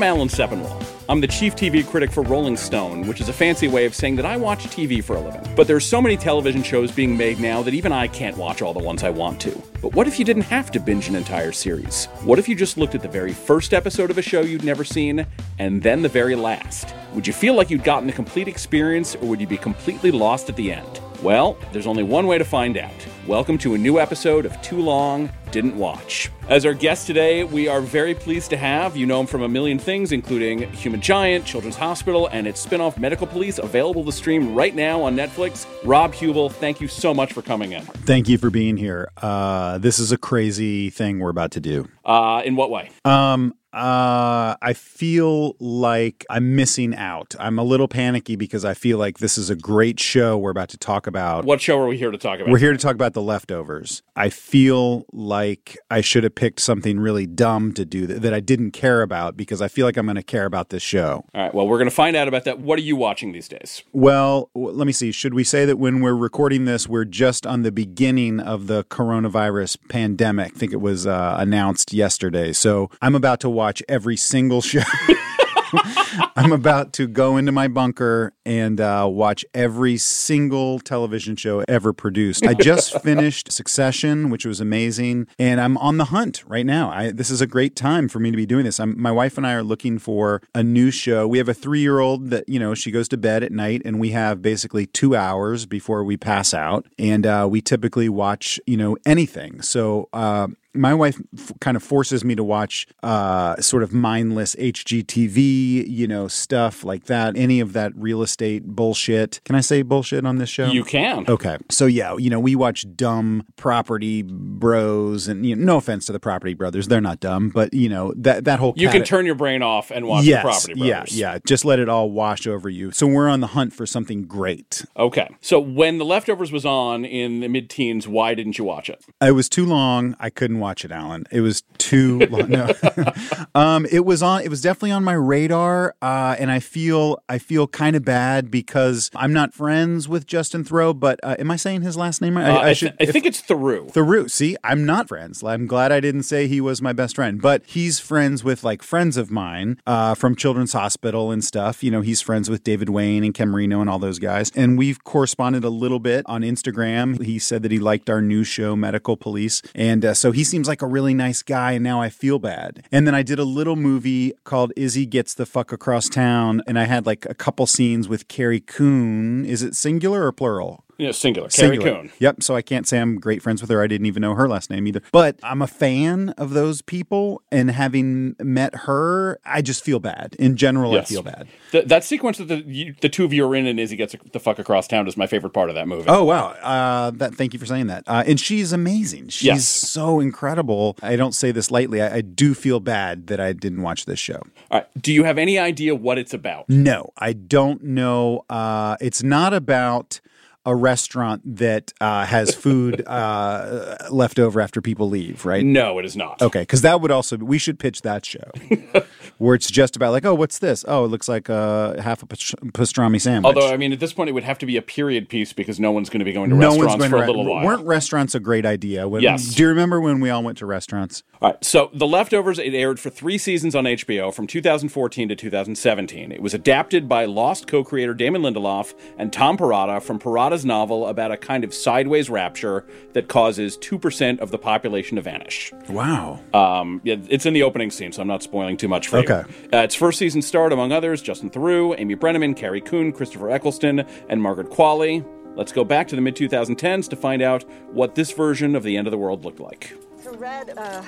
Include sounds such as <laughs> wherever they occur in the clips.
I'm Alan Sepinwall. I'm the chief TV critic for Rolling Stone, which is a fancy way of saying that I watch TV for a living. But there's so many television shows being made now that even I can't watch all the ones I want to. But what if you didn't have to binge an entire series? What if you just looked at the very first episode of a show you'd never seen and then the very last? Would you feel like you'd gotten a complete experience or would you be completely lost at the end? Well, there's only one way to find out. Welcome to a new episode of Too Long Didn't Watch. As our guest today, we are very pleased to have, you know him from a million things, including Human Giant, Children's Hospital, and its spin off Medical Police, available to stream right now on Netflix. Rob Huebel, thank you so much for coming in. Thank you for being here. Uh, this is a crazy thing we're about to do. Uh, in what way? Um, uh, I feel like I'm missing out. I'm a little panicky because I feel like this is a great show we're about to talk about. What show are we here to talk about? We're here to talk about the leftovers. I feel like I should have picked something really dumb to do that, that I didn't care about because I feel like I'm going to care about this show. All right, well, we're going to find out about that. What are you watching these days? Well, let me see. Should we say that when we're recording this, we're just on the beginning of the coronavirus pandemic? I think it was uh, announced yesterday. So I'm about to watch every single show. <laughs> I'm about to go into my bunker and uh, watch every single television show ever produced. I just <laughs> finished Succession, which was amazing, and I'm on the hunt right now. I, this is a great time for me to be doing this. I'm, my wife and I are looking for a new show. We have a three year old that, you know, she goes to bed at night, and we have basically two hours before we pass out. And uh, we typically watch, you know, anything. So, uh, my wife f- kind of forces me to watch uh, sort of mindless HGTV, you know, stuff like that. Any of that real estate bullshit. Can I say bullshit on this show? You can. Okay. So yeah, you know, we watch dumb property bros and you know, no offense to the property brothers, they're not dumb, but you know, that that whole You can turn your brain off and watch yes, the Property yeah, yeah. Just let it all wash over you. So we're on the hunt for something great. Okay. So when The Leftovers was on in the mid teens, why didn't you watch it? It was too long. I couldn't watch it, Alan. It was too long. <laughs> No, <laughs> um, it was on. It was definitely on my radar, uh, and I feel I feel kind of bad because I'm not friends with Justin Thoreau. But uh, am I saying his last name right? Uh, I, I, I th- should. I if- think it's Theroux. Theroux. See, I'm not friends. I'm glad I didn't say he was my best friend, but he's friends with like friends of mine uh, from Children's Hospital and stuff. You know, he's friends with David Wain and Ken Marino and all those guys. And we've corresponded a little bit on Instagram. He said that he liked our new show, Medical Police. And uh, so he seems like a really nice guy. And now I feel bad. And then I did a little movie called Izzy Gets the Fuck Across Town. And I had like a couple scenes with Carrie Coon. Is it singular or plural? Yeah, singular. Carrie Coon. Yep. So I can't say I'm great friends with her. I didn't even know her last name either. But I'm a fan of those people. And having met her, I just feel bad. In general, Yes. I feel bad. Th- that sequence that the the two of you are in and Izzy gets the fuck across town is my favorite part of that movie. Oh, wow. Uh, that, thank you for saying that. Uh, and she's amazing. She's Yes. so incredible. I don't say this lightly. I, I do feel bad that I didn't watch this show. All right. Do you have any idea what it's about? No, I don't know. Uh, it's not about a restaurant that uh, has food uh, left over after people leave, right? No, it is not. Okay, because that would also we should pitch that show <laughs> where it's just about like, oh, what's this? Oh, it looks like uh, half a pastrami sandwich. Although, I mean, at this point, it would have to be a period piece because no one's going to be going to no restaurants going for to a little while. Weren't restaurants a great idea? When, Yes. Do you remember when we all went to restaurants? All right. So, The Leftovers, it aired for three seasons on HBO from 2014 to 2017. It was adapted by Lost co creator Damon Lindelof and Tom Perrotta from Perrotta's novel about a kind of sideways rapture that causes 2% of the population to vanish. Wow. Um, yeah, it's in the opening scene, so I'm not spoiling too much for Okay. you. Uh, its first season starred, among others, Justin Theroux, Amy Brenneman, Carrie Coon, Christopher Eccleston, and Margaret Qualley. Let's go back to the mid 2010s to find out what this version of the end of the world looked like. The red uh,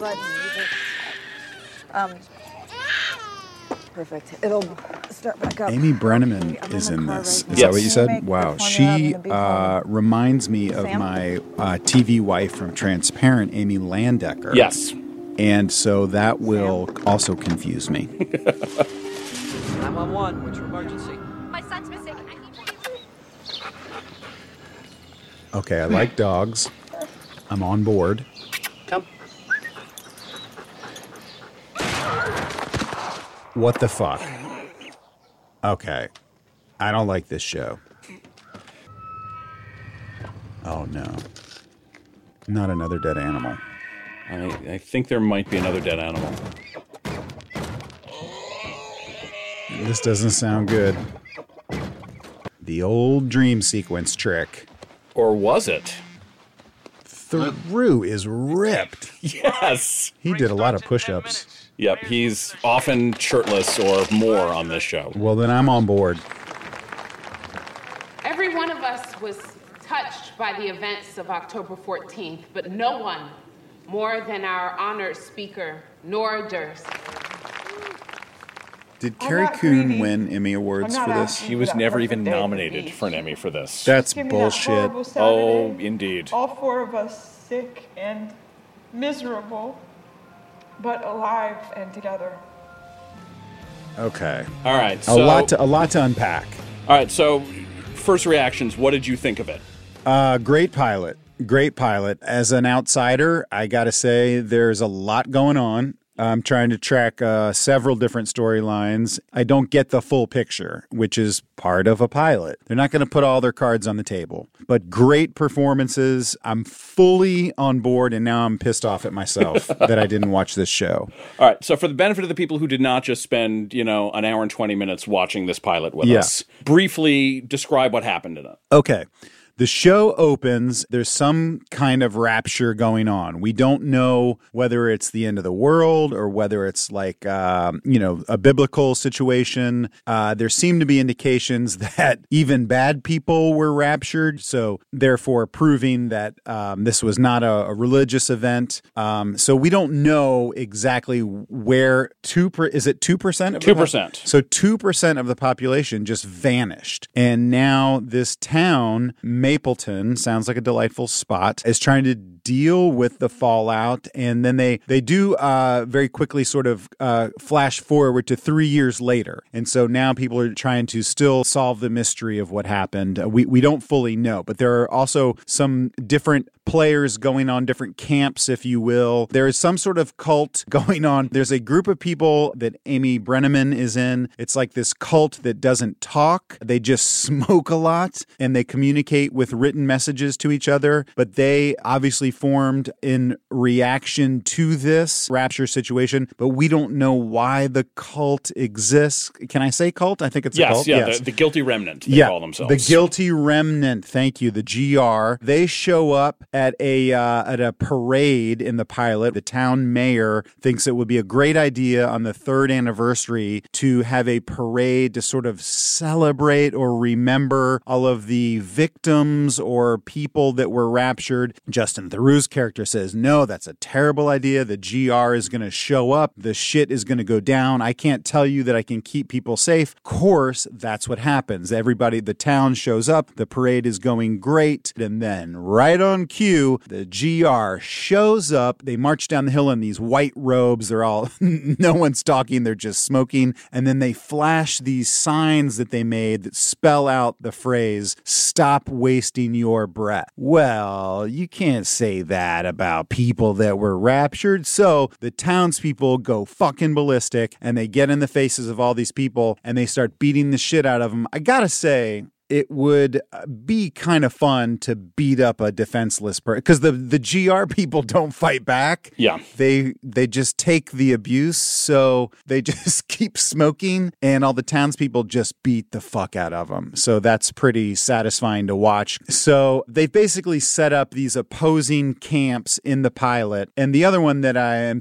button. you Um, perfect. It'll start back up. Amy I'm Brenneman is in this. right Is Yes. that what you said? Wow. She uh, reminds me of Sam? my uh, TV wife from Transparent, Amy Landecker. Yes. And so that will also confuse me. <laughs> 911, what's your emergency? My son's missing. I need to Okay, I like dogs. I'm on board. Come. What the fuck? Okay. I don't like this show. Oh no. Not another dead animal. I, I think there might be another dead animal. This doesn't sound good. The old dream sequence trick. Or was it? Theroux is ripped. <laughs> Yes. He did a lot of push ups. Yep, he's often shirtless or more on this show. Well, then I'm on board. Every one of us was touched by the events of October 14th, but no one more than our honored speaker, Nora Durst. Did I'm Carrie not Coon greedy. win Emmy Awards for this? asking He was never even day at the nominated for an Emmy for this. That's Give me that bullshit. oh, indeed. All four of us sick and miserable, but alive and together. Okay. All right. A lot to a lot to unpack. all right. So, first reactions. What did you think of it? Uh, great pilot. Great pilot. As an outsider, I got to say there's a lot going on. I'm trying to track uh, several different storylines. I don't get the full picture, which is part of a pilot. They're not going to put all their cards on the table, but great performances. I'm fully on board, and now I'm pissed off at myself <laughs> that I didn't watch this show. All right. So, for the benefit of the people who did not just spend, you know, an hour and 20 minutes watching this pilot with Yeah. us, briefly describe what happened in it. Okay. The show opens. There's some kind of rapture going on. We don't know whether it's the end of the world or whether it's like, um, you know, a biblical situation. Uh, there seem to be indications <laughs> that even bad people were raptured. So, therefore, proving that um, this was not a, a religious event. Um, so, we don't know exactly where two per, is it 2% of the pop- 2%. so 2% of the population just vanished. And now this town, Mapleton, sounds like a delightful spot, is trying to deal with the fallout. And then they, they do uh, very quickly sort of uh, flash forward to three years later. And so now people are trying to still solve the mystery of what happened. Uh, we, we don't fully know, but there are also some different players going on different camps, if you will. There is some sort of cult <laughs> going on. There's a group of people that Amy Brenneman is in. It's like this cult that doesn't talk. They just <laughs> smoke a lot and they communicate with written messages to each other. But they obviously formed in reaction to this rapture situation. But we don't know why the cult exists. Can I say cult? I think it's a Yes, yeah, The, the guilty remnant, they yeah, call themselves. the guilty remnant. Thank you, the GR. They show up at a uh, at a parade in the pilot. The town mayor thinks it would be a great idea on the third anniversary to have a parade to sort of celebrate or remember all of the victims or people that were raptured. Justin Theroux's character says, "No, that's a terrible idea. The GR is going to show up. The shit is going to go down. I can't tell you that I can keep people safe." Of course, that's what happens. Everybody, the town shows up. The parade is going great, and then right on cue, the GR shows up. They march down the hill in these white robes. They're all <laughs> no one's talking. They're just smoking, and then they flash these signs that they made that spell out the phrase "Stop wasting your breath." Well, you can't say that about people that were raptured. So the townspeople go fucking ballistic and they get in the faces of all these people and they start beating the shit out of them. I gotta say, it would uh, be kind of fun to beat up a defenseless person because the the GR people <laughs> don't fight back. Yeah. they they just take the abuse, so they <laughs> just keep smoking, and all the townspeople just beat the fuck out of them. So that's pretty satisfying to watch. So they've basically set up these opposing camps in the pilot, and the other one that I am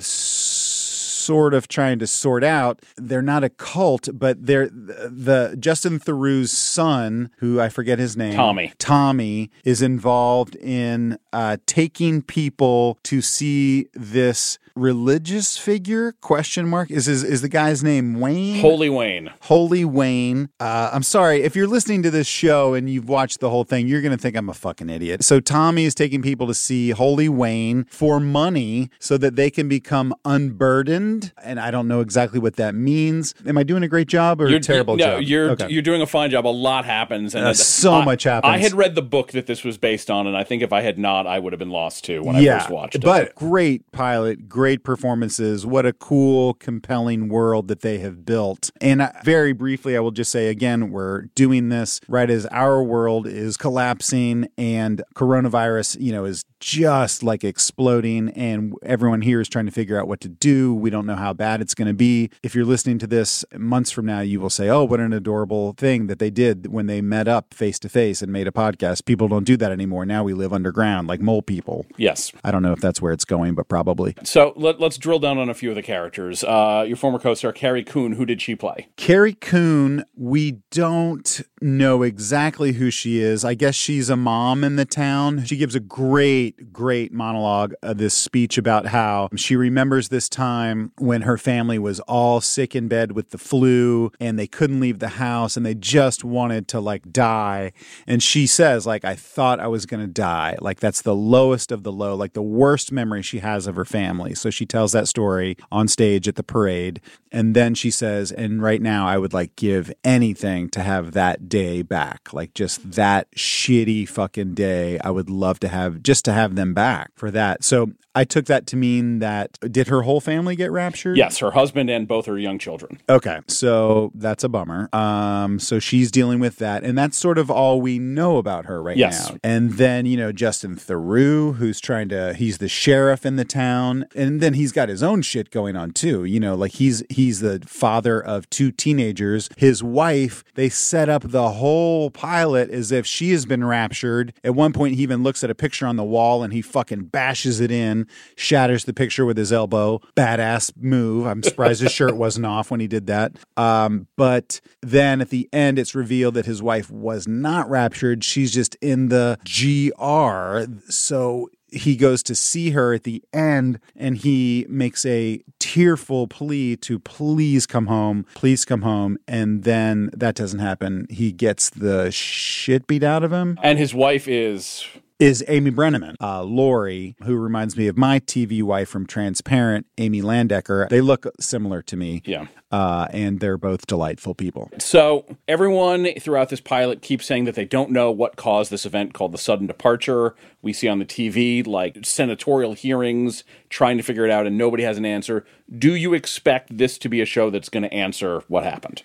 sort of trying to sort out. They're not a cult, but they're the Justin Theroux's son, who I forget his name, Tommy. Tommy is involved in uh, taking people to see this religious figure? Question mark. Is his, is the guy's name Wayne? Holy Wayne. Holy Wayne. Uh, I'm sorry if you're listening to this show and you've watched the whole thing, you're going to think I'm a fucking idiot. So Tommy is taking people to see Holy Wayne for money so that they can become unburdened, and I don't know exactly what that means. Am I doing a great job or a terrible no, job? You're Okay. you're doing a fine job. A lot happens, and Uh, so I- much happens. I had read the book that this was based on, and I think if I had not, I would have been lost too when I first watched it. but great pilot, great great performances. What a cool, compelling world that they have built. And uh, very briefly, I will just say again, we're doing this right as our world is collapsing and coronavirus, you know, is just like exploding and everyone here is trying to figure out what to do. We don't know how bad it's going to be. If you're listening to this months from now, you will say, "Oh, what an adorable thing that they did when they met up face to face and made a podcast." People don't do that anymore. Now we live underground like mole people. Yes. I don't know if that's where it's going, but probably. So let, us drill down on a few of the characters. Uh, your former co-star Carrie Coon, who did she play? Carrie Coon, we don't know exactly who she is. I guess she's a mom in the town. She gives a great, great monologue, uh, this speech about how she remembers this time when her family was all sick in bed with the flu and they couldn't leave the house and they just wanted to like die. And she says, like, I thought I was going to die. Like, that's the lowest of the low, like the worst memory she has of her family. So she tells that story on stage at the parade. And then she says, and right now I would like give anything to have that day back. Like just that shitty fucking day. I would love to have just to have them back for that. So I took that to mean that did her whole family get raptured? Yes, her husband and both her young children. Okay, so that's a bummer. Um, so she's dealing with that, and that's sort of all we know about her right yes. now. And then you know Justin Theroux, who's trying to, he's the sheriff in the town, and then he's got his own shit going on too. You know, like he's he's the father of two teenagers. His wife, they set up the whole pilot as if she has been raptured. At one point, he even looks at a picture on the wall and he fucking bashes it in shatters the picture with his elbow. Badass move. I'm surprised his shirt wasn't off when he did that. Um, but then at the end, it's revealed that his wife was not raptured. She's just in the GR. So he goes to see her at the end and he makes a tearful plea to please come home, please come home. And then that doesn't happen. He gets the shit beat out of him. And his wife is is Amy Brenneman, uh, Lori, who reminds me of my TV wife from Transparent, Amy Landecker. They look similar to me. Yeah. Uh, and they're both delightful people. So, everyone throughout this pilot keeps saying that they don't know what caused this event called the sudden departure. We see on the TV like senatorial hearings trying to figure it out, and nobody has an answer. Do you expect this to be a show that's going to answer what happened?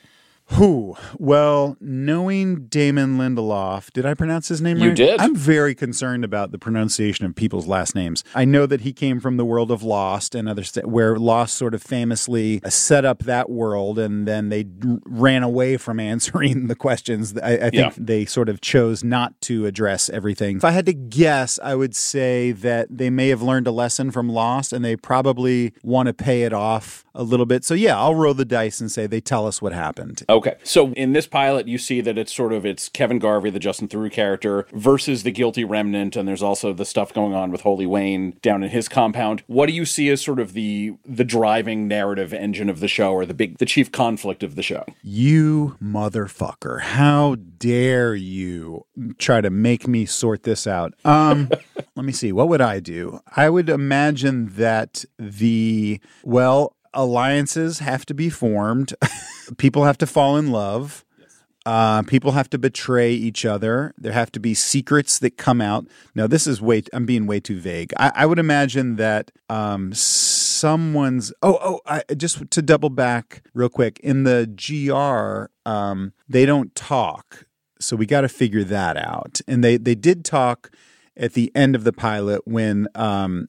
Who? Well, knowing Damon Lindelof, did I pronounce his name you right? did. I'm very concerned about the pronunciation of people's last names. I know that he came from the world of Lost and other st- where Lost sort of famously uh, set up that world, and then they d- ran away from <laughs> answering the questions. I, I think Yeah. they sort of chose not to address everything. If I had to guess, I would say that they may have learned a lesson from Lost, and they probably want to pay it off a little bit. So yeah, I'll roll the dice and say they tell us what happened. Okay, so in this pilot, you see that it's sort of it's Kevin Garvey, the Justin Theroux character, versus the guilty remnant, and there's also the stuff going on with Holy Wayne down in his compound. What do you see as sort of the the driving narrative engine of the show, or the big the chief conflict of the show? You motherfucker. How dare you try to make me sort this out? Um, <laughs> let me see. What would I do? I would imagine that the, well, alliances have to be formed, <laughs> people have to fall in love. Uh, people have to betray each other. There have to be secrets that come out. Now, this is way. I'm being way too vague. I, I would imagine that um, someone's. Oh, oh. I, just to double back real quick. In the GR, um, they don't talk, so we got to figure that out. And they they did talk at the end of the pilot when um,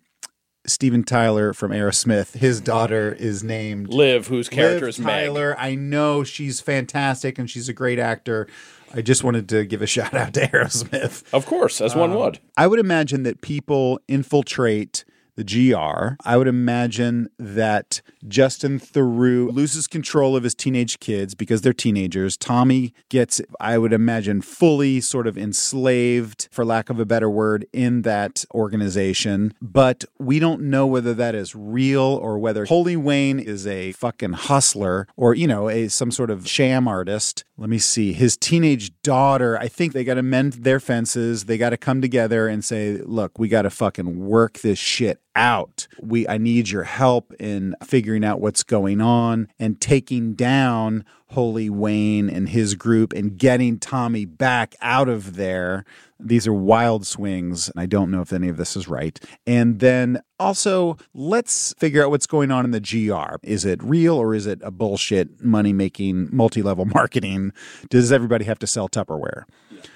Steven Tyler from Aerosmith, his daughter is named Liv, whose character Liv is Meg. Tyler. I know she's fantastic and she's a great actor. I just wanted to give a <laughs> shout out to Aerosmith. Of course, as one um, would. I would imagine that people infiltrate the GR. I would imagine that Justin Theroux loses control of his teenage kids because they're teenagers. Tommy gets, I would imagine, fully sort of enslaved, for lack of a better word, in that organization. But we don't know whether that is real or whether Holy Wayne is a fucking hustler or, you know, a some sort of sham artist. Let me see. His teenage daughter, I think they got to mend their fences. They got to come together and say, look, we got to fucking work this shit out. We I need your help in figuring out what's going on and taking down Holy Wayne and his group and getting Tommy back out of there. These are wild swings. And I don't know if any of this is right. And then also, let's figure out what's going on in the GR. Is it real or is it a bullshit money making, multi level <laughs> marketing? Does everybody have to sell Tupperware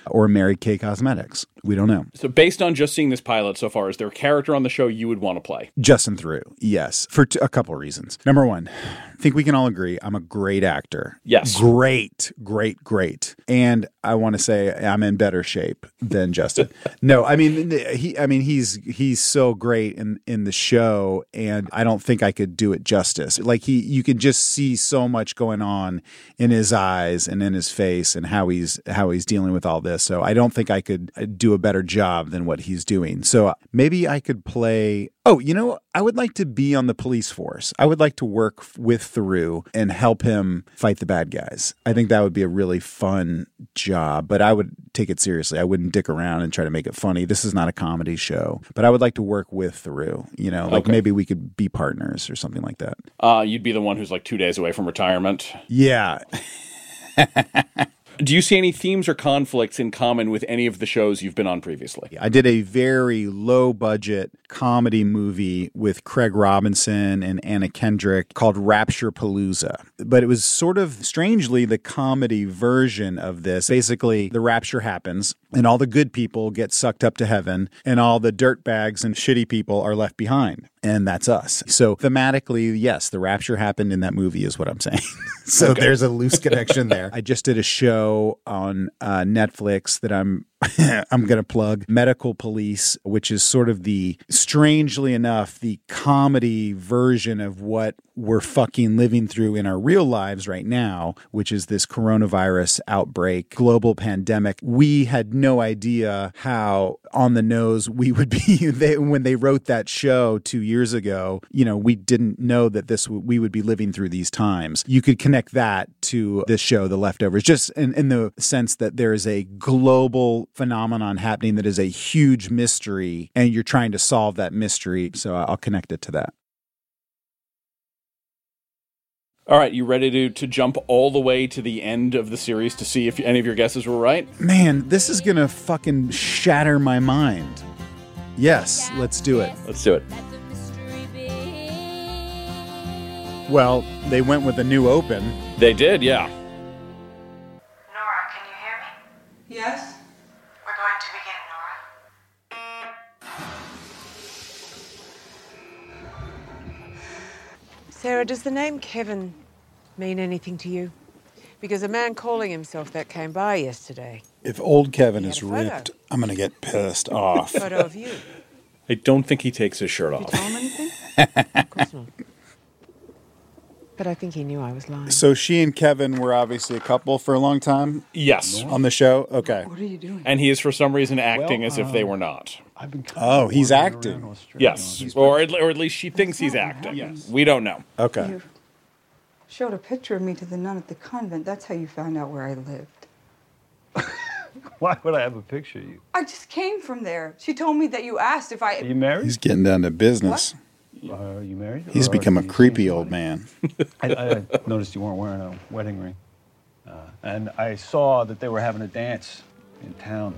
or Mary Kay Cosmetics? We don't know. So, based on just seeing this pilot so far, is there a character on the show you would want to play? Justin Theroux, yes, for t- a couple reasons. Number one, I think we can all agree I'm a great actor. Yes. Great, great, great. And I want to say I'm in better shape than Justin. <laughs> no, I mean he I mean he's he's so great in in the show and I don't think I could do it justice. Like he you can just see so much going on in his eyes and in his face and how he's how he's dealing with all this. So I don't think I could uh, do a better job than what he's doing. So maybe I could play Oh, you know, I would like to be on the police force. I would like to work with Theroux and help him fight the bad guys. I think that would be a really fun job, but I would take it seriously. I wouldn't dick around and try to make it funny. This is not a comedy show, but I would like to work with Theroux. You know, like Okay. maybe we could be partners or something like that. Uh, you'd be the one who's like two days away from retirement. Yeah. <laughs> Do you see any themes or conflicts in common with any of the shows you've been on previously? I did a very low budget comedy movie with Craig Robinson and Anna Kendrick called Rapture Palooza. But it was sort of strangely the comedy version of this. Basically, the rapture happens and all the good people get sucked up to heaven and all the dirtbags and shitty people are left behind. And that's us. So thematically, yes, the rapture happened in that movie, is what I'm saying. <laughs> so there's a loose <laughs> connection there. I just did a show on uh, Netflix that I'm <laughs> I'm going to plug Medical Police, which is sort of the strangely enough the comedy version of what we're fucking living through in our real lives right now, which is this coronavirus outbreak, global pandemic. We had no idea how on the nose we <laughs> would be they, when they wrote that show 2 years ago. You know, we didn't know that this we would be living through these times. You could connect that to this show The Leftovers just in, in the sense that there is a global phenomenon happening that is a huge mystery and you're trying to solve that mystery. So I'll connect it to that. All right, you ready to, to jump all the way to the end of the series to see if any of your guesses were right? Man, this is going to fucking shatter my mind. Yes, let's do it. Let's do it. Well, they went with a new open. They did, yeah. Nora, can you hear me? Yes? Sarah, does the name Kevin mean anything to you? Because a man calling himself that came by yesterday. If old Kevin is had a photo. ripped, I'm going to get pissed off. Photo of you. I don't think he takes his shirt off. Tell him anything? <laughs> of course not. But I think he knew I was lying. so she and Kevin were obviously a couple for a long time Yes. on the show. Okay. What are you doing? And he is for some reason acting as if they were not. I've been kind Oh, of he's wandering acting. around Australia. Yes. Or at, or at least she thinks he's acting. Yes. We don't know. Okay. You showed a picture of me to the nun at the convent. That's how you found out where I lived. <laughs> Why would I have a picture of you? I just came from there. She told me that you asked if I. Are I. you married? He's getting down to business. Uh, are you married? He's become a creepy old man. <laughs> I, I noticed you weren't wearing a wedding ring. Uh, and I saw that they were having a dance in town.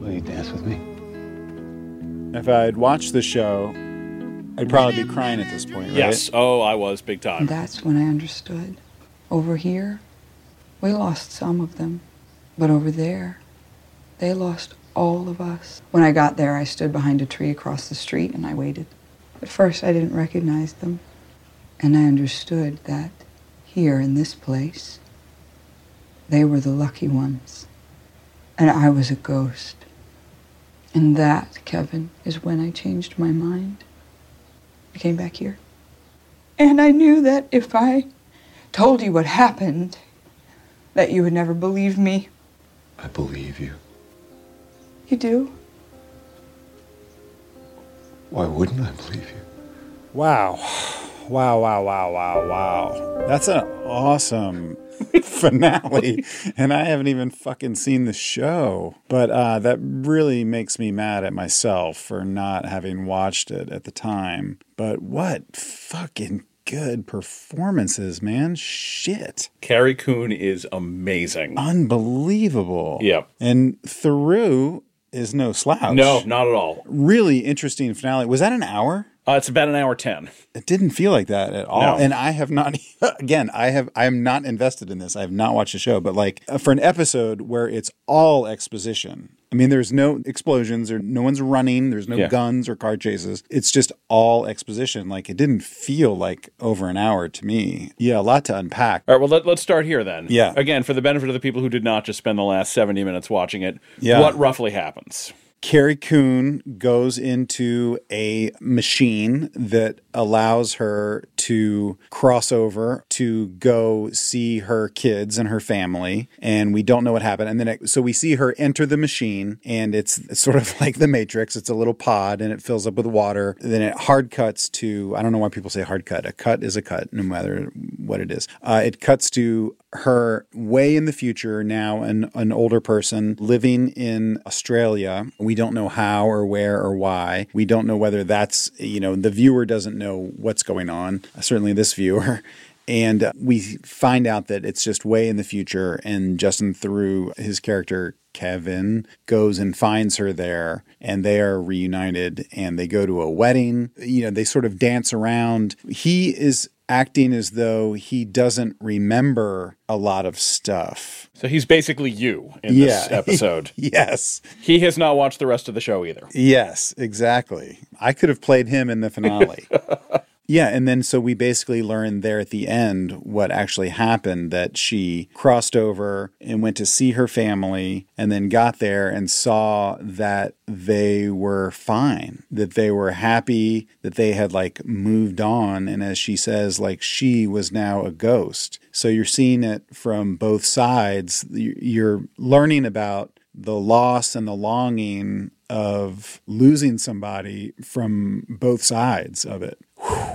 Will you dance with me? If I'd watched the show, I'd probably be crying at this point, right? Yes. Oh, I was big time. And that's when I understood. Over here, we lost some of them. But over there, they lost all of us. When I got there, I stood behind a tree across the street and I waited. At first, I didn't recognize them. And I understood that here in this place, they were the lucky ones. And I was a ghost. And that, Kevin, is when I changed my mind. I came back here. And I knew that if I told you what happened, that you would never believe me. I believe you. You do? Why wouldn't I believe you? Wow. Wow, wow, wow, wow, wow. That's an awesome <laughs> finale. and I haven't even fucking seen the show. But uh, that really makes me mad at myself for not having watched it at the time. But what fucking good performances, man. Shit. Carrie Coon is amazing. Unbelievable. Yep. And Theroux is no slouch. No, not at all. Really interesting finale. Was that an hour? Uh, it's about an hour 10. It didn't feel like that at all. No. And I have not, <laughs> again, I have, I am not invested in this. I have not watched the show, but like uh, for an episode where it's all exposition. I mean, there's no explosions or no one's running. There's no Yeah. guns or car chases. It's just all exposition. Like it didn't feel like over an hour to me. Yeah, a lot to unpack. All right, well, let, let's start here then. Yeah. Again, for the benefit of the people who did not just spend the last 70 minutes watching it, Yeah. what roughly happens? Carrie Coon goes into a machine that allows her to cross over to go see her kids and her family. And we don't know what happened. And then, it, so we see her enter the machine, and it's, sort of <laughs> like the Matrix. It's a little pod and it fills up with water. Then it hard cuts to, I don't know why people say hard cut. A cut is a cut, no matter what it is. Uh, it cuts to her way in the future now an, an older person living in australia we don't know how or where or why we don't know whether that's you know the viewer doesn't know what's going on certainly this viewer and we find out that it's just way in the future and justin theroux his character Kevin goes and finds her there and they are reunited and they go to a wedding. You know, they sort of dance around. He is acting as though he doesn't remember a lot of stuff. So he's basically you in Yeah. this <laughs> episode. yes. he has not watched the rest of the show either. Yes, exactly. I could have played him in the finale. <laughs> yeah, and then so we basically learned there at the end what actually happened that she crossed over and went to see her family and then got there and saw that they were fine, that they were happy, that they had like moved on and as she says like she was now a ghost. So you're seeing it from both sides. You- You're learning about the loss and the longing of losing somebody from both sides of it. Whew. <sighs>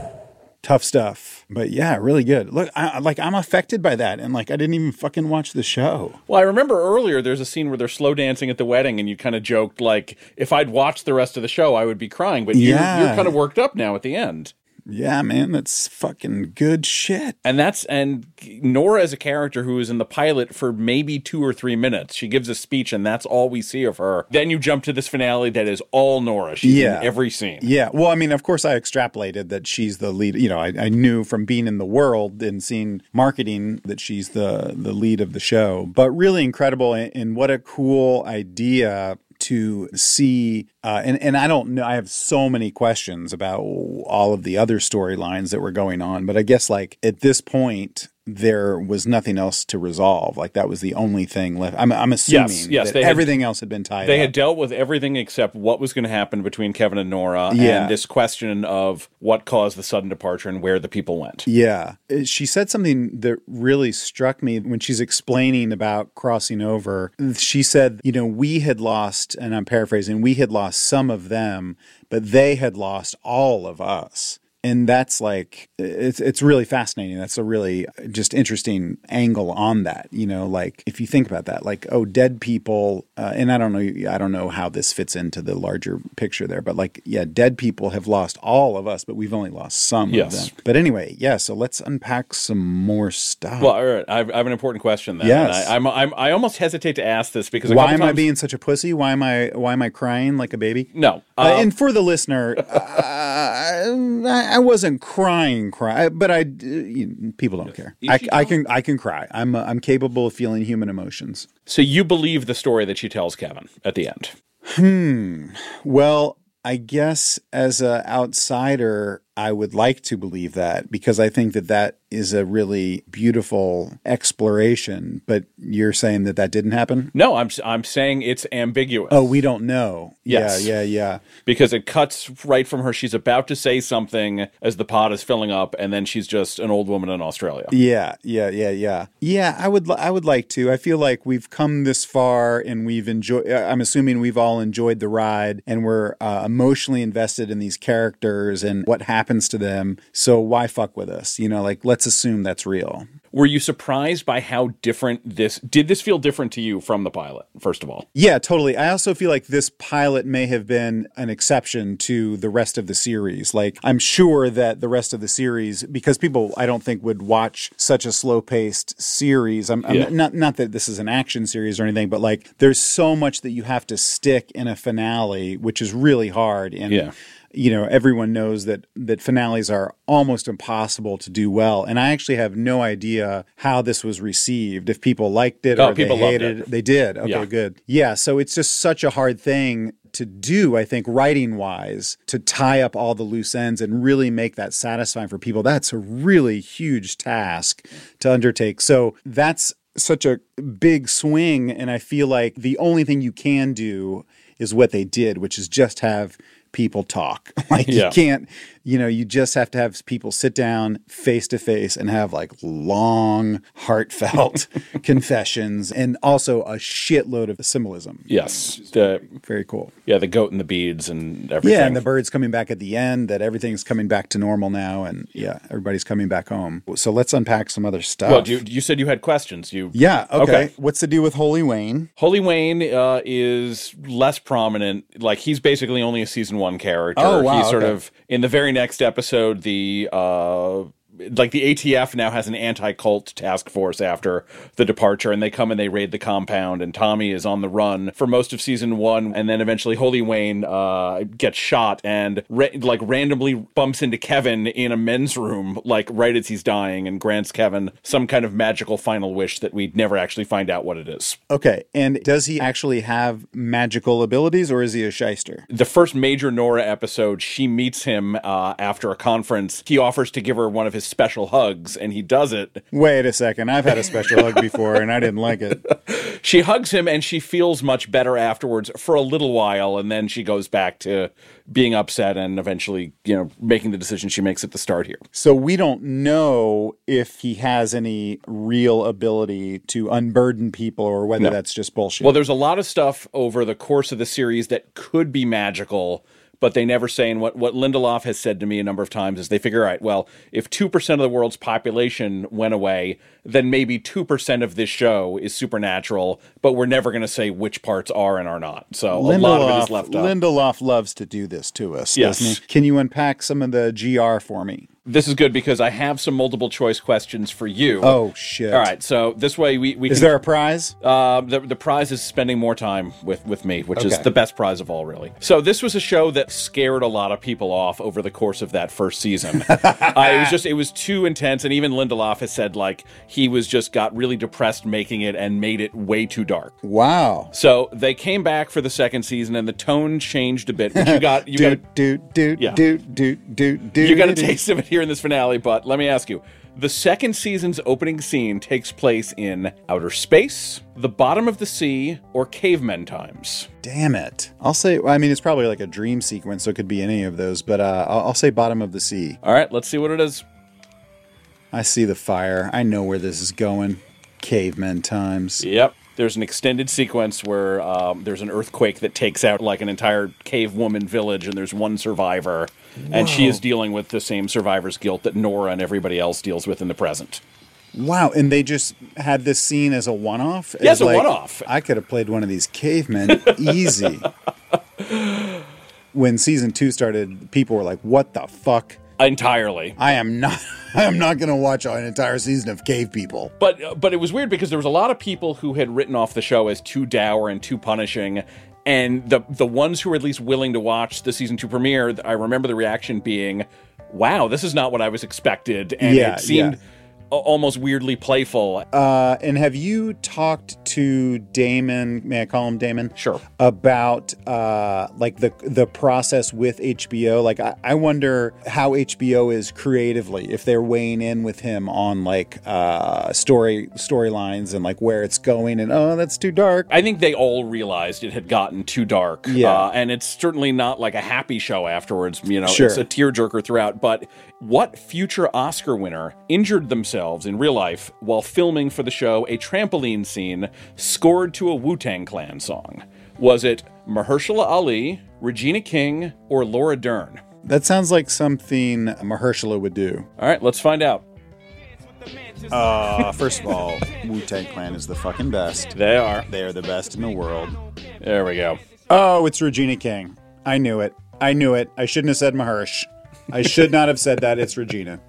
Tough stuff, but yeah, really good. Look, I, like I'm affected by that, and like I didn't even fucking watch the show. Well, I remember earlier there's a scene where they're slow dancing at the wedding, and you kind of joked like, if I'd watched the rest of the show, I would be crying. But you're, you're kind of worked up now at the end. Yeah, man, that's fucking good shit. And that's and Nora as a character who is in the pilot for maybe two or three minutes. She gives a speech, and that's all we see of her. Then you jump to this finale that is all Nora. She's Yeah. in every scene. Yeah. Well, I mean, of course, I extrapolated that she's the lead. You know, I, I knew from being in the world and seeing marketing that she's the the lead of the show. But really incredible, and, and what a cool idea to see. Uh, and and I don't know. I have so many questions about all of the other storylines that were going on. But I guess like at this point. There was nothing else to resolve. Like that was the only thing left. I'm, I'm assuming Yes, yes, that they had- everything else had been tied They up. had dealt with everything except what was going to happen between Kevin and Nora, Yeah. and this question of what caused the sudden departure and where the people went. Yeah. Uh, She said something that really struck me when she's explaining about crossing over. She said, you know, we had lost, and I'm paraphrasing, we had lost some of them, but they had lost all of us. And that's like it's it's really fascinating. That's a really just interesting angle on that. You know, like if you think about that, like oh, dead people, uh, and I don't know, I don't know how this fits into the larger picture there, but like yeah, dead people have lost all of us, but we've only lost some Yes. of them. But anyway, yeah. So let's unpack some more stuff. Well, all right, I have an important question then. Yes. I, I'm, I'm, I almost hesitate to ask this because why am I being such a pussy? Why am I why am I crying like a baby? No. Uh, Uh, and for the listener, <laughs> uh, I, I wasn't crying, cry, but I you- people don't care. I, I can I can cry. I'm uh, I'm capable of feeling human emotions. so you believe the story that she tells Kevin at the end? Hmm. Well, I guess as an outsider, I would like to believe that because I think that that is a really beautiful exploration. But you're saying that that didn't happen? No, I'm I'm saying it's ambiguous. Oh, we don't know. Yes. Yeah, yeah, yeah. because it cuts right from her. She's about to say something as the pot is filling up, and then she's just an old woman in Australia. Yeah, yeah, yeah, yeah. Yeah, I would I would like to. I feel like we've come this far and we've enjoyed I'm assuming we've all enjoyed the ride and we're uh, emotionally invested in these characters and what happens happens to them. So why fuck with us? You know, like let's assume that's real. Were you surprised by how different this did this feel different to you from the pilot, first of all? Yeah, totally. I also feel like this pilot may have been an exception to the rest of the series. Like, I'm sure that the rest of the series, because people I don't think would watch such a slow paced series. I'm, I'm Yeah. not not that this is an action series or anything, but like there's so much that you have to stick in a finale, which is really hard. And Yeah. You know, everyone knows that that finales are almost impossible to do well. And I actually have no idea how this was received. If people liked it Oh, or they people loved hated it. it. They did. Okay, Yeah. good. Yeah, so it's just such a hard thing to do, I think, writing wise, to tie up all the loose ends and really make that satisfying for people. That's a really huge task to undertake. So that's such a big swing. And I feel like the only thing you can do is what they did, which is just have people talk. <laughs> Like Yeah. you can't, you know, you just have to have people sit down face to face and have like long, heartfelt <laughs> confessions and also a shitload of symbolism. Yes. The Very cool. yeah, the goat and the beads and everything. Yeah, and the birds coming back at the end, that everything's coming back to normal now, and yeah, everybody's coming back home. So let's unpack some other stuff. well, you, you said you had questions. You yeah, okay. Okay. What's the deal with Holy Wayne? Holy Wayne uh, is less prominent. Like he's basically only a season one character. Oh, wow, He's sort okay. of in the very next episode. The uh, like the ATF now has an anti-cult task force after the departure, and they come and they raid the compound. And Tommy is on the run for most of season one, and then eventually Holy Wayne uh, gets shot and ra- like randomly bumps into Kevin in a men's room, like right as he's dying, and grants Kevin some kind of magical final wish that we never actually find out what it is. Okay, and does he actually have magical abilities, or is he a shyster? the first major Nora episode, she meets him uh, after a conference. He offers to give her one of his special hugs, and he does it. Wait a second, I've had a special hug <laughs> before, and I didn't like it. She hugs him, and she feels much better afterwards for a little while, and then she goes back to being upset and eventually, you know, making the decision she makes at the start here. So we don't know if he has any real ability to unburden people, or whether No. that's just bullshit. Well, there's a lot of stuff over the course of the series that could be magical, but they never say. And what, what Lindelof has said to me a number of times is they figure, all right, well, if 2% of the world's population went away, then maybe 2% of this show is supernatural, but we're never going to say which parts are and are not. So a lot of it is left up. Lindelof loves to do this to us, Yes. doesn't he? Can you unpack some of the GR for me? This is good because I have some multiple choice questions for you. Oh shit! All right, so this way we, we Is can, there a prize? Uh, the, the prize is spending more time with, with me, which is the best prize of all, really. So this was a show that scared a lot of people off over the course of that first season. <laughs> uh, it was just it was too intense, and even Lindelof has said like he was just got really depressed making it and made it way too dark. Wow. So they came back for the second season, and the tone changed a bit. You got you <laughs> got do do doot, Yeah. doot, doot, doot, doot. you got a taste of it here in this finale, but let me ask you. The second season's opening scene takes place in outer space, the bottom of the sea, or cavemen times. Damn it! I'll say. I mean, it's probably like a dream sequence, so it could be any of those. But uh, I'll, I'll say bottom of the sea. All right, let's see what it is. I see the fire. I know where this is going. Caveman times. Yep. There's an extended sequence where um, there's an earthquake that takes out like an entire cave woman village, and there's one survivor, and she is dealing with the same survivor's guilt that Nora and everybody else deals with in the present. Wow! And they just had this scene as a one-off. Yeah, As a like, one-off. I could have played one of these cavemen <laughs> easy. When season two started, people were like, "What the fuck?" Entirely. I am not. <laughs> I am not going to watch an entire season of cave people. But uh, but it was weird because there was a lot of people who had written off the show as too dour and too punishing, and the the ones who were at least willing to watch the season two premiere, I remember the reaction being, "Wow, this is not what I was expected," and Yeah, it seemed yeah. Almost weirdly playful. Uh, and have you talked to Damon? May I call him Damon? Sure. About uh, like the the process with HBO. Like, I, I wonder how HBO is creatively if they're weighing in with him on like uh, story storylines and like where it's going. And oh, that's too dark. I think they all realized it had gotten too dark. Yeah. Uh, and it's certainly not like a happy show afterwards. You know, Sure. it's a tearjerker throughout. But what future Oscar winner injured themselves in real life while filming for the show a trampoline scene scored to a Wu Tang Clan song? Was it Mahershala Ali, Regina King, or Laura Dern? That sounds like something Mahershala would do. All right, let's find out. Uh, first of all, Wu Tang Clan is the fucking best. They are. They are the best in the world. There we go. Oh, it's Regina King. I knew it. I knew it. I shouldn't have said Mahersh. I should not have said that. It's Regina.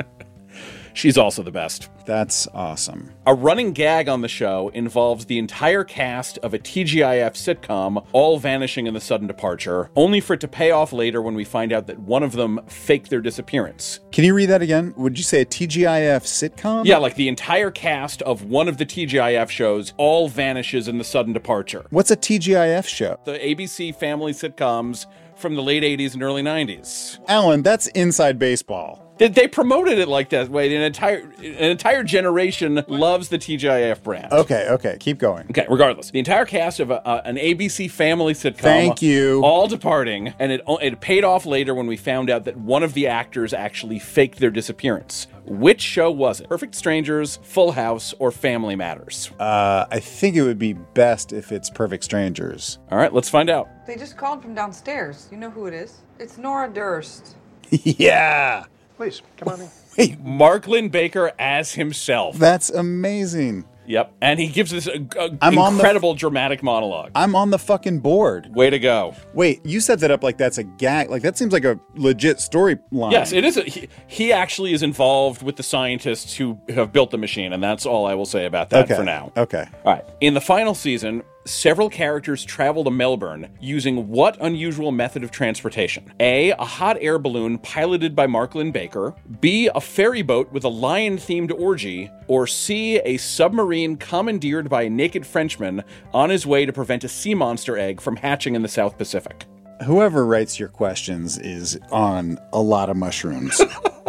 She's also the best. That's awesome. A running gag on the show involves the entire cast of a TGIF sitcom all vanishing in the sudden departure, only for it to pay off later when we find out that one of them faked their disappearance. Can you read that again? Would you say a TGIF sitcom? Yeah, like the entire cast of one of the TGIF shows all vanishes in the sudden departure. What's a TGIF show? The ABC family sitcoms from the late 80s and early 90s. Alan, that's inside baseball. They, they promoted it like that way. An entire an entire generation loves the TGIF brand. Okay, okay, keep going. Okay, regardless, the entire cast of a, uh, an ABC family sitcom. Thank you. All departing, and it it paid off later when we found out that one of the actors actually faked their disappearance. Which show was it? Perfect Strangers, Full House, or Family Matters? Uh, I think it would be best if it's Perfect Strangers. All right, let's find out. They just called from downstairs. You know who it is? It's Nora Durst. <laughs> yeah. Please, come on in. Wait, Mark Linn-Baker as himself. That's amazing. Yep, and he gives this a, a I'm on the- incredible dramatic monologue. I'm on the fucking board. Way to go! Wait, you set that up like that's a gag. Like that seems like a legit storyline. Yes, it is. A, he, he actually is involved with the scientists who have built the machine, and that's all I will say about that Okay. for now. Okay. All right. In the final season, several characters travel to Melbourne using what unusual method of transportation? A. A hot air balloon piloted by Mark Linn-Baker. B. A ferry boat with a lion themed orgy. Or C. A submarine commandeered by a naked Frenchman on his way to prevent a sea monster egg from hatching in the South Pacific. Whoever writes your questions is on a lot of mushrooms.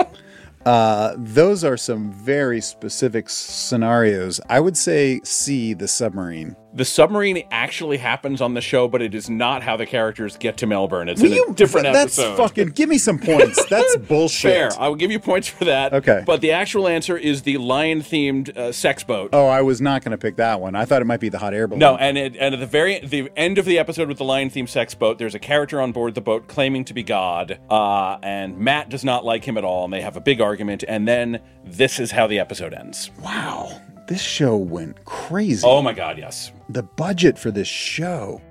<laughs> uh, those are some very specific scenarios. I would say C, the submarine. The submarine actually happens on the show, but it is not how the characters get to Melbourne. It's Will in a you- different that's episode. fucking. Give me some points. <laughs> That's bullshit. Fair. I will give you points for that. Okay. But the actual answer is the lion themed uh, sex boat. Oh, I was not going to pick that one. I thought it might be the hot air balloon. No, and it, and at the very the end of the episode with the lion themed sex boat, there's a character on board the boat claiming to be God, uh, and Matt does not like him at all, and they have a big argument, and then this is how the episode ends. Wow, this show went crazy. Oh my God, yes. The budget for this show.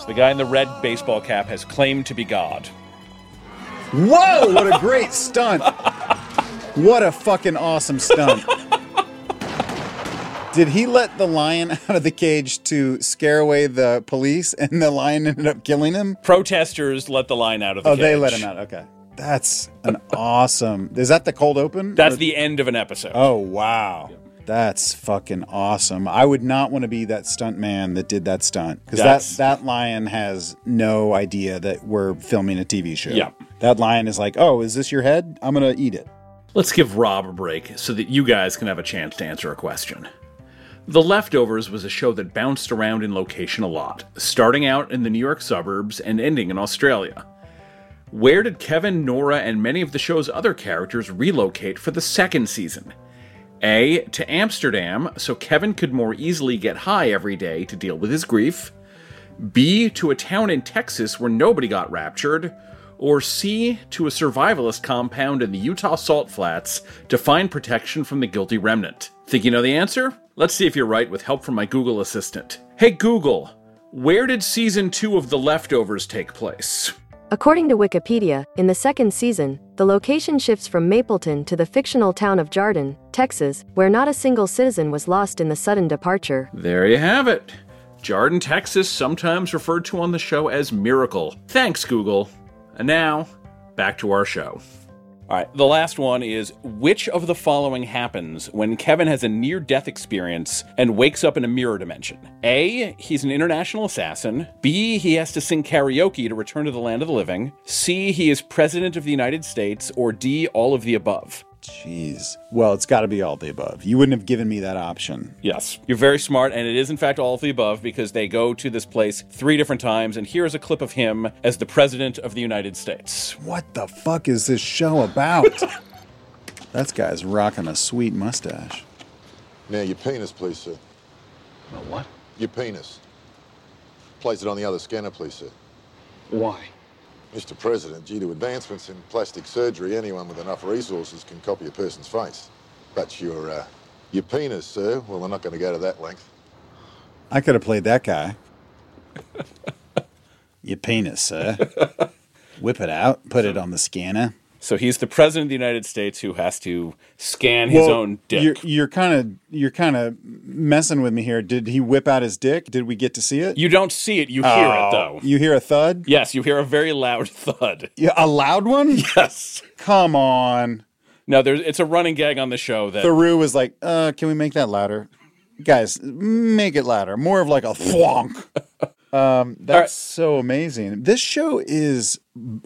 So the guy in the red baseball cap has claimed to be God. Whoa, what a great stunt. What a fucking awesome stunt. Did he let the lion <laughs> out of the cage to scare away the police and the lion ended up killing him? Protesters let the lion out of the Oh, cage. they let him out. Okay. That's an awesome. Is that the cold open? That's Or- the end of an episode. Oh, wow. That's fucking awesome. I would not want to be that stunt man that did that stunt because that, That's- that lion has no idea that we're filming a TV show. Yeah. That lion is like, oh, is this your head? I'm going to eat it. Let's give Rob a break so that you guys can have a chance to answer a question. The Leftovers was a show that bounced around in location a lot, starting out in the New York suburbs and ending in Australia. Where did Kevin, Nora, and many of the show's other characters relocate for the second season? A. To Amsterdam, so Kevin could more easily get high every day to deal with his grief. B. To a town in Texas where nobody got raptured. Or C. To a survivalist compound in the Utah Salt Flats to find protection from the guilty remnant. Think you know the answer? Let's see if you're right with help from my Google Assistant. Hey Google, where did season 2 of The Leftovers take place? According to Wikipedia, in the second season, the location shifts from Mapleton to the fictional town of Jarden, Texas, where not a single citizen was lost in the sudden departure. There you have it. Jarden, Texas, sometimes referred to on the show as Miracle. Thanks, Google. And now, back to our show. All right, the last one is which of the following happens when Kevin has a near death experience and wakes up in a mirror dimension? A, he's an international assassin. B, he has to sing karaoke to return to the land of the living. C, he is president of the United States. Or D, all of the above. Jeez. Well, it's got to be all the above. You wouldn't have given me that option. Yes, you're very smart, and it is in fact all of the above because they go to this place three different times, and here's a clip of him as the President of the United States. What the fuck is this show about? <laughs> that guy's rocking a sweet mustache. Now, your penis, please, sir. My what? Your penis. Place it on the other scanner, please, sir. Why? Mr. President, due to advancements in plastic surgery, anyone with enough resources can copy a person's face. But your, uh, your penis, sir, well, they're not going to go to that length. I could have played that guy. <laughs> Your penis, sir. Whip it out, put it on the scanner. So he's the president of the United States who has to scan his Well, own dick. You're, you're kind of you're kind of messing with me here. Did he whip out his dick? Did we get to see it? You don't see it, you hear it Oh, though. You hear a thud? Yes, you hear a very loud <laughs> thud. Yeah, a loud one? <laughs> Yes. Come on. No, there's it's a running gag on the show that Theroux was like, uh, can we make that louder? Guys, make it louder. More of like a thwonk. <laughs> um, that's so amazing. This show is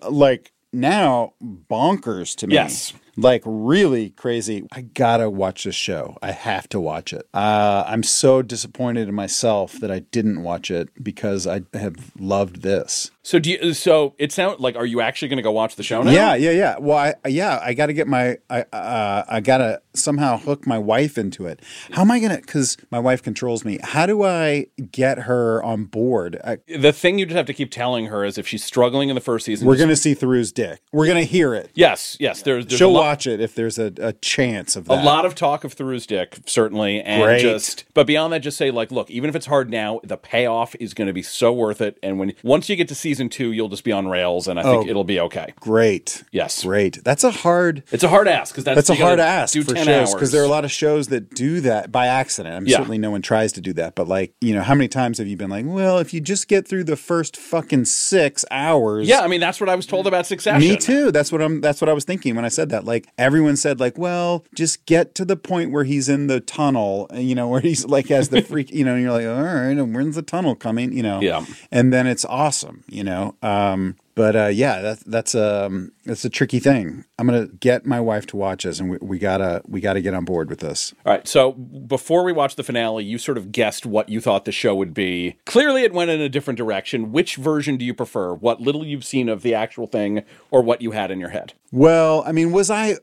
like now bonkers to me. Yes. Like really crazy. I gotta watch this show. I have to watch it. Uh, I'm so disappointed in myself that I didn't watch it because I have loved this. So do you so it sounds like are you actually gonna go watch the show now? Yeah, yeah, yeah. Well, I yeah, I got to get my I uh, I got to somehow hook my wife into it. How am I gonna? Because my wife controls me. How do I get her on board? I, The thing you just have to keep telling her is if she's struggling in the first season, we're gonna see Theroux's dick. We're gonna hear it. Yes, yes. There's, there's She'll lot, watch it if there's a, a chance of that. a lot of talk of Theroux's dick, certainly, and Great. just but beyond that, just say like, look, even if it's hard now, the payoff is going to be so worth it. And when once you get to season two, you'll just be on rails, and I think Oh. it'll be okay. Great. Yes, Great. That's a hard. it's a hard ask because that's That's a hard ask Do for 10 shows hours because there are a lot of shows that do that by accident. I mean, Yeah. certainly no one tries to do that, but like you know, how many times have you been like, well, if you just get through the first fucking six hours, Yeah, I mean that's what I was told about Succession. Me too. That's what I'm. That's what I was thinking when I said that. Like everyone said, like, well, just get to the point where he's in the tunnel. You know, where he's like has the freak. <laughs> You know, and you're like, all right, and when's the tunnel coming? You know. Yeah. And then it's awesome. You know. Um. But uh, yeah, that's that's um that's a tricky thing. I'm gonna get my wife to watch this, and we, we gotta we gotta get on board with this. All right. So before we watch the finale, you sort of guessed what you thought the show would be. Clearly, it went in a different direction. Which version do you prefer? What little you've seen of the actual thing, or what you had in your head? Well, I mean, was I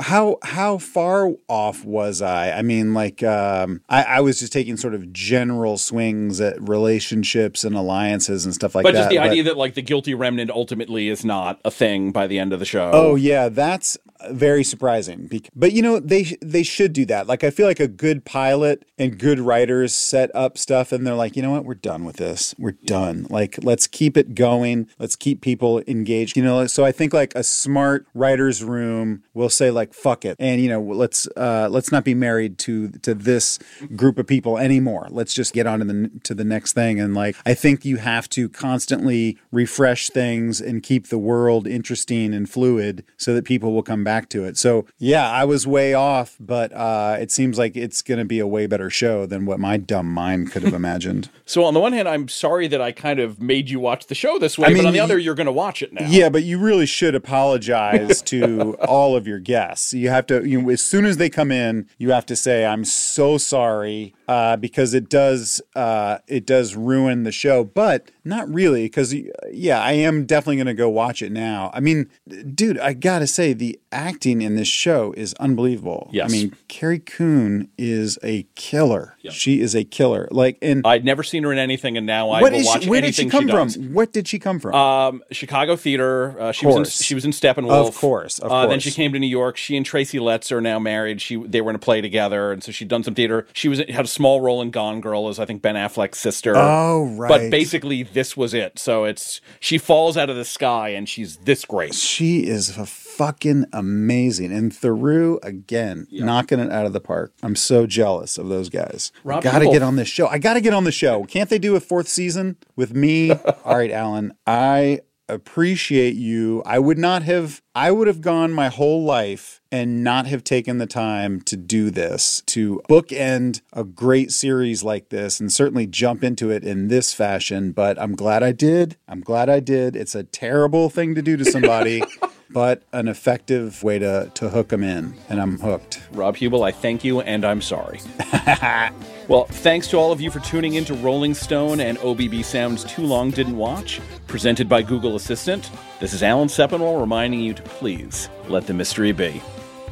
how how far off was I? I mean, like um, I, I was just taking sort of general swings at relationships and alliances and stuff like but that. But just the idea that like the guilty remnant ultimately is not a thing by the end of the show. Oh yeah, that's very surprising. But you know, they they should do that. Like I feel like a good pilot and good writers set up stuff and they're like, "You know what? We're done with this. We're done. Like let's keep it going. Let's keep people engaged." You know, so I think like a smart writers room will say like, "Fuck it." And you know, let's uh let's not be married to to this group of people anymore. Let's just get on to the to the next thing and like I think you have to constantly refresh things and keep the world interesting and fluid so that people will come back to it. So, yeah, I was way off, but uh, it seems like it's going to be a way better show than what my dumb mind could have imagined. <laughs> So on the one hand, I'm sorry that I kind of made you watch the show this way, I but on the other, you're going to watch it now. Yeah, but you really should apologize to <laughs> all of your guests. You have to, you, as soon as they come in, you have to say, "I'm so sorry," uh, because it does, uh, it does ruin the show. But not really, because yeah, I am definitely going to go watch it now. I mean, dude, I gotta say the acting in this show is unbelievable. Yes. I mean, Carrie Coon is a killer. She is a killer. Like, and I'd never seen her in anything, and now I will watch she, where did she come from? does. What did she come from? Um, Chicago theater. Uh, she was in, course. she was in Steppenwolf. Of course, of uh, Then she came to New York. She and Tracy Letts are now married. She they were in a play together, and so she'd done some theater. She was had a small role in Gone Girl as I think Ben Affleck's sister. Oh, right. But basically, this was it. So it's she falls out of the sky, and she's this great. She is a fucking amazing. And Theroux, again, knocking it out of the park. I'm so jealous of those guys. Rob I gotta get on this show. I gotta get on the show. Can't they do a fourth season with me? <laughs> All right, Alan. I appreciate you. I would not have I would have gone my whole life and not have taken the time to do this, to bookend a great series like this and certainly jump into it in this fashion, but I'm glad I did. I'm glad I did. It's a terrible thing to do to somebody. <laughs> but an effective way to, to hook them in, and I'm hooked. Rob Huebel, I thank you, and I'm sorry. <laughs> well, thanks to all of you for tuning in to Rolling Stone and OBB Sound's Too Long Didn't Watch, presented by Google Assistant. This is Alan Sepinwall reminding you to please let the mystery be.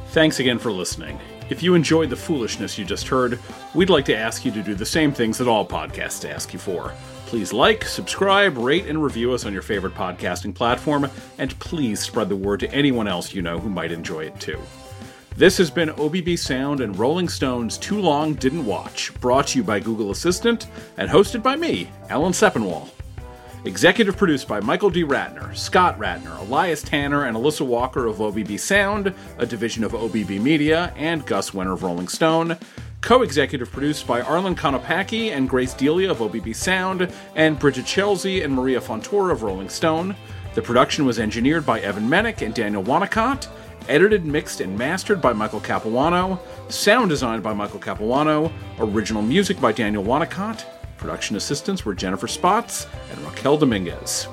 Thanks again for listening. If you enjoyed the foolishness you just heard, we'd like to ask you to do the same things that all podcasts ask you for. Please like, subscribe, rate, and review us on your favorite podcasting platform, and please spread the word to anyone else you know who might enjoy it too. This has been OBB Sound and Rolling Stone's Too Long Didn't Watch, brought to you by Google Assistant and hosted by me, Alan Sepinwall. Executive produced by Michael D. Ratner, Scott Ratner, Elias Tanner, and Alyssa Walker of OBB Sound, a division of OBB Media, and Gus Wenner of Rolling Stone. Co executive produced by Arlen Konopacki and Grace Delia of OBB Sound, and Bridget Chelsea and Maria Fontoura of Rolling Stone. The production was engineered by Evan Menick and Daniel Wanacott, edited, mixed, and mastered by Michael Capuano, sound designed by Michael Capuano, original music by Daniel Wanacott. Production assistants were Jennifer Spots and Raquel Dominguez.